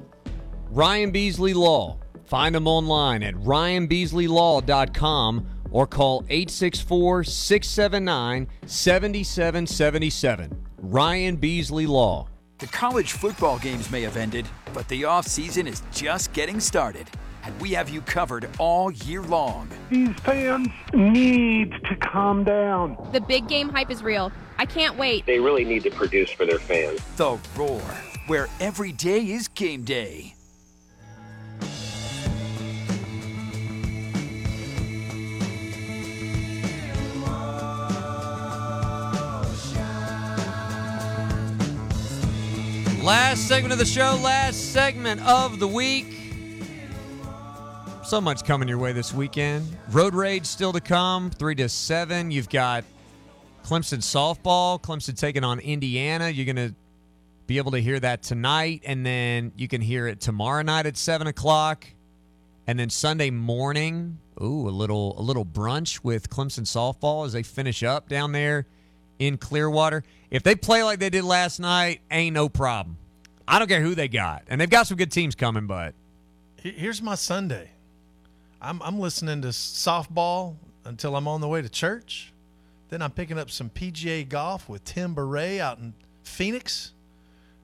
Ryan Beasley Law. Find him online at ryanbeasleylaw.com or call 864 679 7777. Ryan Beasley Law. The college football games may have ended, but the offseason is just getting started. And we have you covered all year long. These fans need to calm down. The big game hype is real. I can't wait. They really need to produce for their fans. The Roar, where every day is game day. Last segment of the show, last segment of the week. So much coming your way this weekend. Road Rage still to come, 3 to 7. You've got Clemson softball, Clemson taking on Indiana. You're going to be able to hear that tonight, and then you can hear it tomorrow night at 7 o'clock. And then Sunday morning, ooh, a little a little brunch with Clemson softball as they finish up down there in Clearwater. If they play like they did last night, ain't no problem. I don't care who they got. And they've got some good teams coming, but Here's my Sunday. I'm I'm listening to softball until I'm on the way to church. Then I'm picking up some PGA golf with Tim Beret out in Phoenix,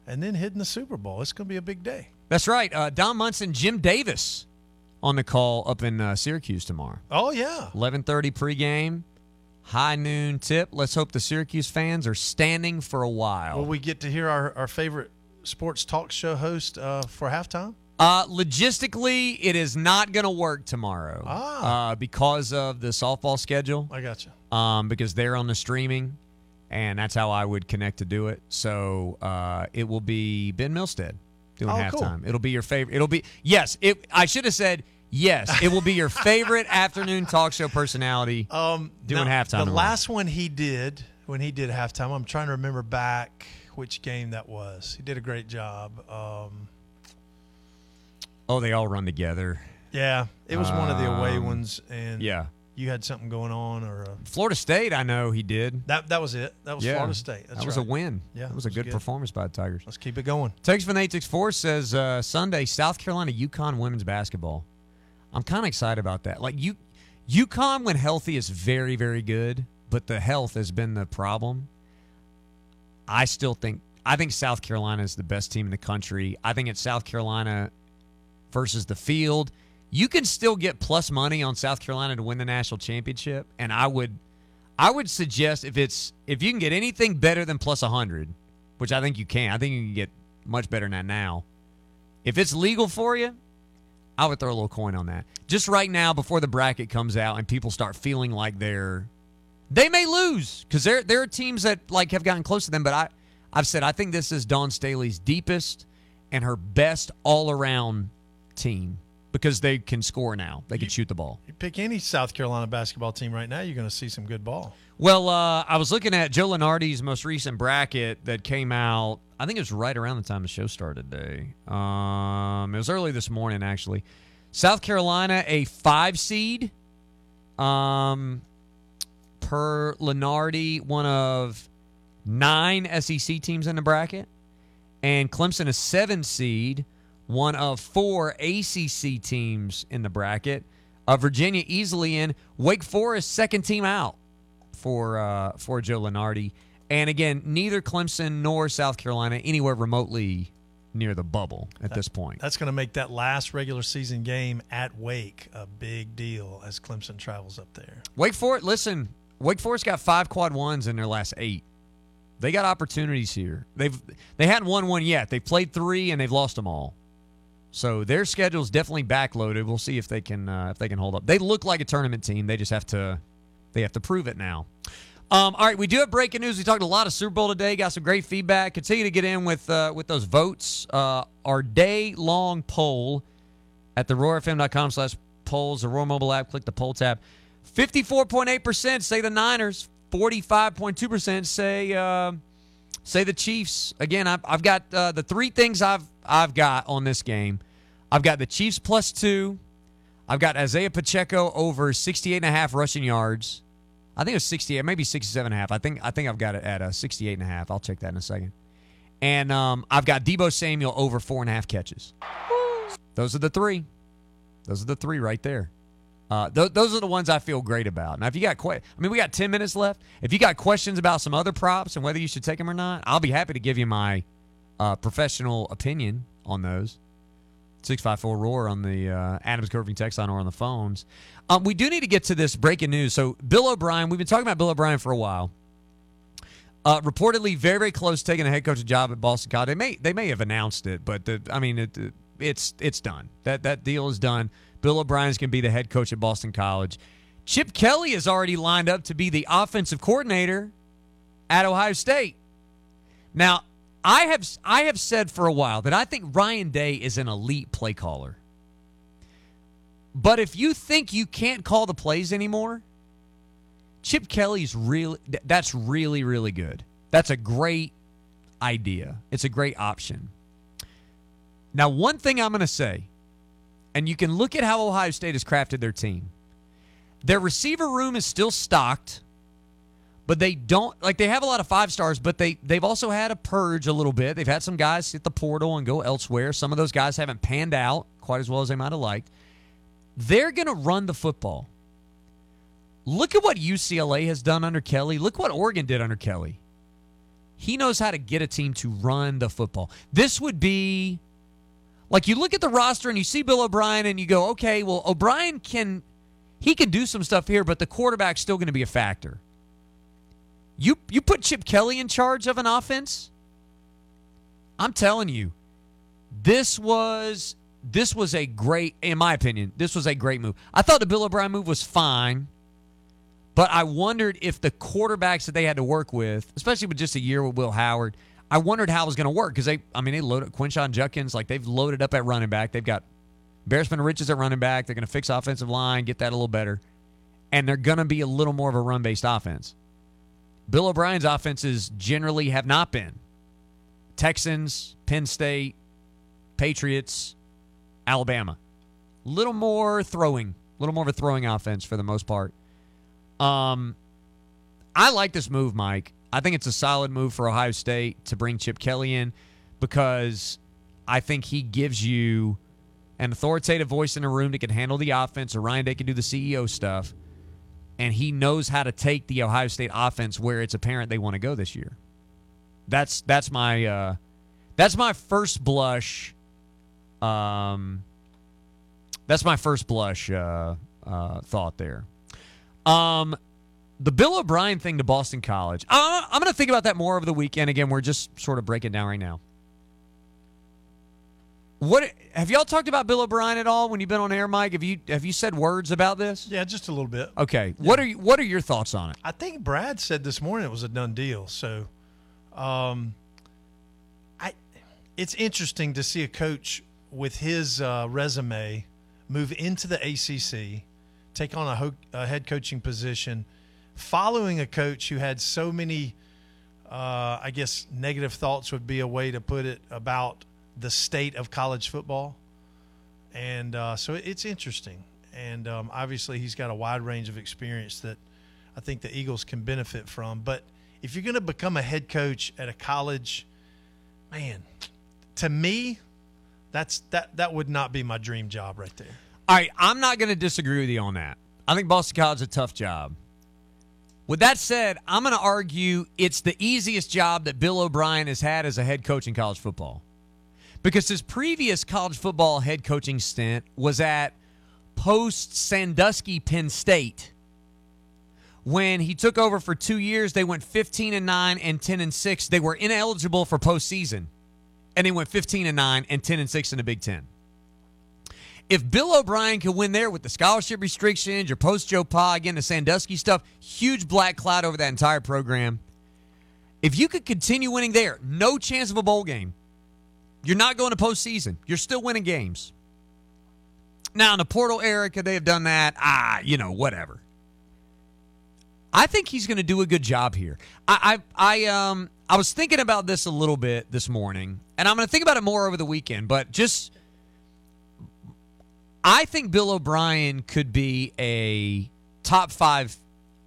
and then hitting the Super Bowl. It's going to be a big day. that's right. Uh, Don Munson, Jim Davis on the call up in uh, Syracuse tomorrow. Oh yeah, 11:30 pregame, high noon tip. Let's hope the Syracuse fans are standing for a while. Will we get to hear our, our favorite sports talk show host uh, for halftime? Uh, logistically, it is not going to work tomorrow Ah. uh, because of the softball schedule. I got you. Um, because they're on the streaming, and that's how I would connect to do it. So uh, it will be Ben Milstead doing Oh, cool. halftime. It'll be your favorite. It'll be yes. It. I should have said yes. It will be your favorite afternoon talk show personality Um, doing now, halftime. The tomorrow. last one he did when he did halftime, I'm trying to remember back which game that was. He did a great job. Um, oh, they all run together. yeah, it was one of the away Um, ones, and yeah. you had something going on, or uh, Florida State, I know he did. that that was it. That was yeah. Florida State. That's that was right. a win. Yeah, that was a it was good, good. performance by the Tigers. Let's keep it going. Text from the 864 says uh, Sunday, South Carolina, UConn women's basketball. I'm kind of excited about that. Like, you, UConn, when healthy, is very, very good, but the health has been the problem. I still think, I think South Carolina is the best team in the country. I think it's South Carolina versus the field. You can still get plus money on South Carolina to win the national championship, and I would, I would suggest if it's if you can get anything better than plus 100, which I think you can. I think you can get much better than that now. If it's legal for you, I would throw a little coin on that. Just right now, before the bracket comes out and people start feeling like they're, they may lose because there there are teams that like have gotten close to them. But I, I've said I think this is Dawn Staley's deepest and her best all around team because they can score now. They can shoot the ball. You pick any South Carolina basketball team right now, you're going to see some good ball. Well, uh, I was looking at Joe Lunardi's most recent bracket that came out. I think it was right around the time the show started today. Um, it was early this morning, actually. South Carolina, a five seed. Um, per Lunardi, one of nine SEC teams in the bracket, and Clemson, a seven seed, one of four ACC teams in the bracket. Uh, Virginia easily in. Wake Forest, second team out for uh, for Joe Lunardi. And again, neither Clemson nor South Carolina anywhere remotely near the bubble at this point. That's going to make that last regular season game at Wake a big deal as Clemson travels up there. Wake Forest, listen, Wake Forest got five quad ones in their last eight. They got opportunities here. They've they hadn't won one yet. They've played three and they've lost them all. So their schedule is definitely backloaded. We'll see if they can uh, if they can hold up. They look like a tournament team. They just have to they have to prove it now. Um, all right, we do have breaking news. We talked a lot of Super Bowl today. Got some great feedback. Continue to get in with uh, with those votes. Uh, our day long poll at the roarfm.com slash polls, the Roar mobile app. Click the poll tab. Fifty four point eight percent say the Niners. Forty five point two percent say uh, say the Chiefs. Again, I've, I've got uh, the three things I've I've got on this game. I've got the Chiefs plus two. I've got Isaiah Pacheco over 68 and a half rushing yards. I think it was 68, maybe 67 and a half. I think I think I've got it at a 68 and a half. I'll check that in a second. And um, I've got Deebo Samuel over four and a half catches. Those are the three. Those are the three right there. Uh, th- those are the ones I feel great about. Now, if you got, que- I mean, we got 10 minutes left. If you got questions about some other props and whether you should take them or not, I'll be happy to give you my uh, professional opinion on those. 654 Roar on the uh, Adams Curving text line or on the phones. Um, we do need to get to this breaking news. So, Bill O'Brien, we've been talking about Bill O'Brien for a while. Uh, reportedly, very, very close to taking a head coach job at Boston College. They may they may have announced it, but the, I mean, it, it's it's done. That that deal is done. Bill O'Brien's going to be the head coach at Boston College. Chip Kelly is already lined up to be the offensive coordinator at Ohio State. Now, I have I have said for a while that I think Ryan Day is an elite play caller. But if you think you can't call the plays anymore, Chip Kelly's really that's really really good. That's a great idea. It's a great option. Now, one thing I'm going to say, and you can look at how Ohio State has crafted their team. Their receiver room is still stocked, but they don't like they have a lot of five stars, but they they've also had a purge a little bit. They've had some guys hit the portal and go elsewhere. Some of those guys haven't panned out quite as well as they might have liked. They're going to run the football. Look at what UCLA has done under Kelly. Look what Oregon did under Kelly. He knows how to get a team to run the football. This would be like you look at the roster and you see Bill O'Brien and you go, okay, well, O'Brien can he can do some stuff here, but the quarterback's still going to be a factor. You you put Chip Kelly in charge of an offense. I'm telling you, this was this was a great, in my opinion, this was a great move. I thought the Bill O'Brien move was fine, but I wondered if the quarterbacks that they had to work with, especially with just a year with Will Howard, I wondered how it was going to work because they, I mean, they loaded Quinshon Judkins like they've loaded up at running back. They've got Bearsman Riches at running back. They're going to fix offensive line, get that a little better, and they're going to be a little more of a run based offense. Bill O'Brien's offenses generally have not been. Texans, Penn State, Patriots, Alabama. Little more throwing, a little more of a throwing offense for the most part. Um, I like this move, Mike. I think it's a solid move for Ohio State to bring Chip Kelly in because I think he gives you an authoritative voice in the room that can handle the offense. Or Ryan Day can do the CEO stuff, and he knows how to take the Ohio State offense where it's apparent they want to go this year. That's that's my uh, that's my first blush. Um, that's my first blush uh, uh, thought there. Um, the Bill O'Brien thing to Boston College. Uh, I'm going to think about that more over the weekend. Again, we're just sort of breaking down right now. What have y'all talked about Bill O'Brien at all when you've been on air, Mike? Have you have you said words about this? Yeah, just a little bit. Okay. What are you, what are your thoughts on it? I think Brad said this morning it was a done deal. So, um, I it's interesting to see a coach with his uh, resume move into the ACC, take on a, ho- a head coaching position, following a coach who had so many, uh, I guess, negative thoughts would be a way to put it about the state of college football. And uh, so it's interesting. And um, obviously, he's got a wide range of experience that I think the Eagles can benefit from. But if you're going to become a head coach at a college, man, to me, that's that that would not be my dream job right there. All right, I'm not going to disagree with you on that. I think Boston College is a tough job. With that said, I'm going to argue it's the easiest job that Bill O'Brien has had as a head coach in college football. Because his previous college football head coaching stint was at post Sandusky Penn State. When he took over for two years, they went 15 and 9 and 10 and 6. They were ineligible for postseason. And they went 15 and 9 and 10 and 6 in the Big Ten. If Bill O'Brien can win there with the scholarship restrictions, your post Joe Pa, again, the Sandusky stuff, huge black cloud over that entire program. If you could continue winning there, no chance of a bowl game. You're not going to postseason. You're still winning games. Now, in the portal era, they have done that? Ah, you know, whatever. I think he's going to do a good job here. I, I, I, um, I was thinking about this a little bit this morning, and I'm going to think about it more over the weekend. But just, I think Bill O'Brien could be a top five.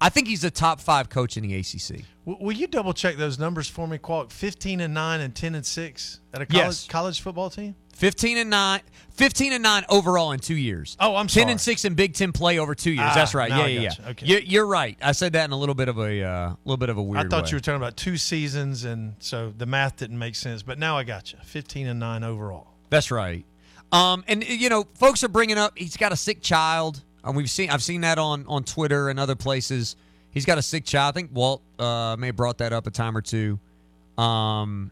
I think he's a top five coach in the ACC. W- will you double check those numbers for me, Qualk? 15 and 9 and 10 and 6 at a college, Yes. college football team? 15 and 9 15 and 9 overall in 2 years. Oh, I'm 10 sorry. and 6 in Big 10 play over 2 years. Ah, That's right. Yeah, yeah, yeah. Okay. You're, you're right. I said that in a little bit of a uh, little bit of a weird I thought way. you were talking about two seasons, and so the math didn't make sense. But now I got you. 15 and 9 overall. That's right. Um, and you know, folks are bringing up he's got a sick child. Um, we've seen I've seen that on on Twitter and other places. He's got a sick child. I think Walt uh, may have brought that up a time or two. Um,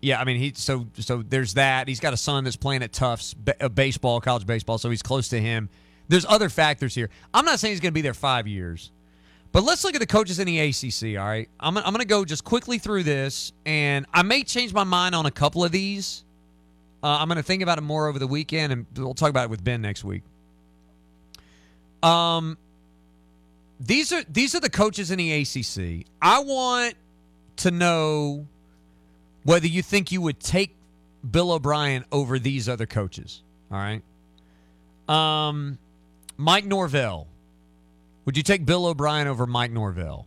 yeah, I mean he so so there's that. He's got a son that's playing at Tufts uh, baseball, college baseball, so he's close to him. There's other factors here. I'm not saying he's going to be there five years, but let's look at the coaches in the ACC. All right, I'm I'm going to go just quickly through this, and I may change my mind on a couple of these. Uh, I'm going to think about it more over the weekend, and we'll talk about it with Ben next week. Um, these are these are the coaches in the ACC. I want to know whether you think you would take Bill O'Brien over these other coaches. All right. Um, Mike Norvell. Would you take Bill O'Brien over Mike Norvell?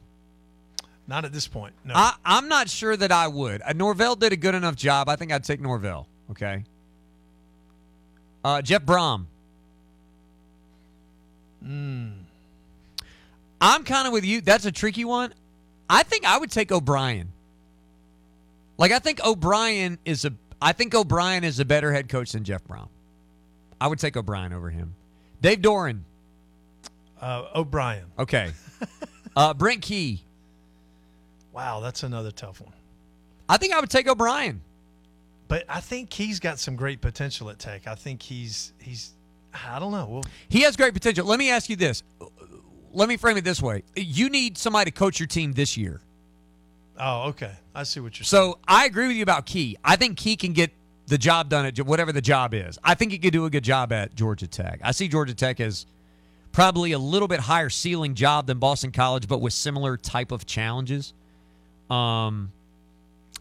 Not at this point. No. I, I'm not sure that I would. Uh, Norvell did a good enough job. I think I'd take Norvell. Okay. Uh, Jeff Brohm. Mm. I'm kind of with you. That's a tricky one. I think I would take O'Brien. Like I think O'Brien is a. I think O'Brien is a better head coach than Jeff Brown. I would take O'Brien over him. Dave Doeren. Uh, O'Brien. Okay. uh, Brent Key. Wow, that's another tough one. I think I would take O'Brien. But I think he's got some great potential at Tech. I think he's he's. I don't know. Well, He has great potential. Let me ask you this. Let me frame it this way. You need somebody to coach your team this year. oh, okay. I see what you're saying. So I agree with you about Key. I think Key can get the job done at whatever the job is. I think he could do a good job at Georgia Tech. I see Georgia Tech as probably a little bit higher ceiling job than Boston College, but with similar type of challenges. Um,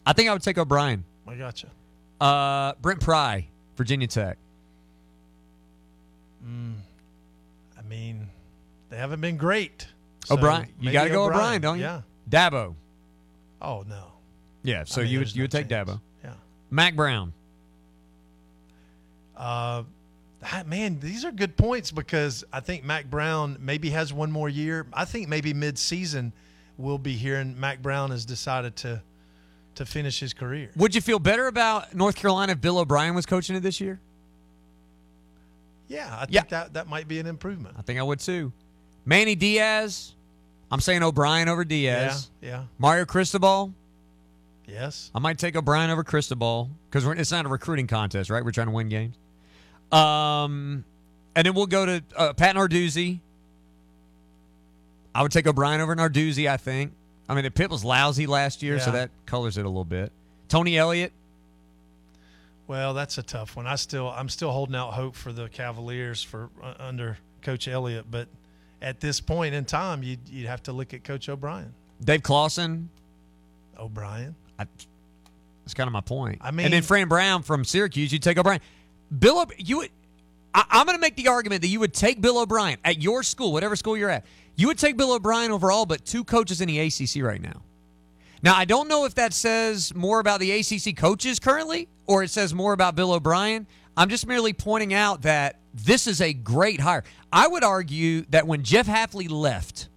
I think I would take O'Brien. I gotcha. Uh, Brent Pry, Virginia Tech. Mm, I mean, they haven't been great. So O'Brien, you got to go O'Brien, don't you? Yeah. Dabo. Oh no. Yeah, so I mean, you would you no would take chance. Dabo. Yeah. Mack Brown. Uh, man, these are good points because I think Mack Brown maybe has one more year. I think maybe mid-season we'll be hearing Mack Brown has decided to to finish his career. Would you feel better about North Carolina if Bill O'Brien was coaching it this year? Yeah, I think Yeah. that that might be an improvement. I think I would too. Manny Diaz. I'm saying O'Brien over Diaz. Yeah, yeah. Mario Cristobal. Yes. I might take O'Brien over Cristobal because it's not a recruiting contest, right? We're trying to win games. Um, and then we'll go to uh, Pat Narduzzi. I would take O'Brien over Narduzzi. I think. I mean, the Pitt was lousy last year, so that colors it a little bit. Tony Elliott. Well, that's a tough one. I still, I'm still holding out hope for the Cavaliers for uh, under Coach Elliott, but at this point in time, you'd you'd have to look at Coach O'Brien. Dave Clawson. O'Brien. I, that's kind of my point. I mean- and then Fran Brown from Syracuse. You take O'Brien. Bill, O- you would. I, I'm going to make the argument that you would take Bill O'Brien at your school, whatever school you're at. You would take Bill O'Brien overall, but two coaches in the ACC right now. Now, I don't know if that says more about the ACC coaches currently or it says more about Bill O'Brien. I'm just merely pointing out that this is a great hire. I would argue that when Jeff Hafley left,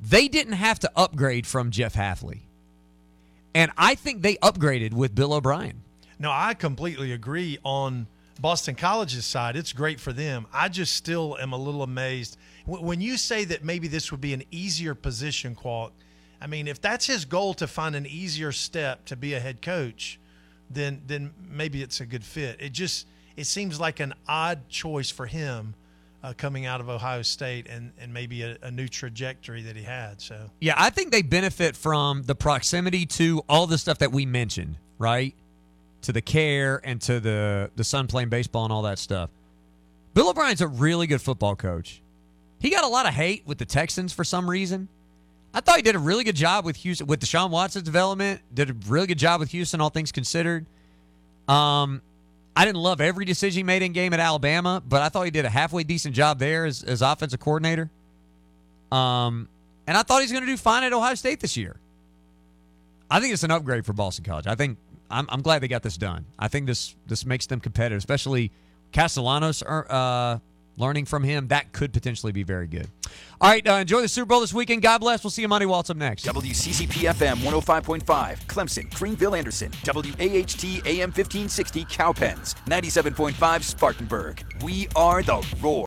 they didn't have to upgrade from Jeff Hafley. And I think they upgraded with Bill O'Brien. No, I completely agree on Boston College's side. It's great for them. I just still am a little amazed when you say that maybe this would be an easier position, Qualk. I mean, if that's his goal to find an easier step to be a head coach, then then maybe it's a good fit. It just it seems like an odd choice for him uh, coming out of Ohio State and and maybe a, a new trajectory that he had. So Yeah, I think they benefit from the proximity to all the stuff that we mentioned, right? To the care and to the the son playing baseball and all that stuff. Bill O'Brien's a really good football coach. He got a lot of hate with the Texans for some reason. I thought he did a really good job with Houston with Deshaun Watson's development. Did a really good job with Houston, all things considered. Um, I didn't love every decision he made in game at Alabama, but I thought he did a halfway decent job there as, as offensive coordinator. Um, and I thought he's going to do fine at Ohio State this year. I think it's an upgrade for Boston College. I think I'm, I'm glad they got this done. I think this this makes them competitive, especially Castellanos uh, learning from him. That could potentially be very good. All right, uh, enjoy the Super Bowl this weekend. God bless. We'll see you Monday. Waltz up next. WCCP FM 105.5, Clemson, Greenville, Anderson, WAHT AM 1560, Cowpens, 97.5, Spartanburg. We are the Roar.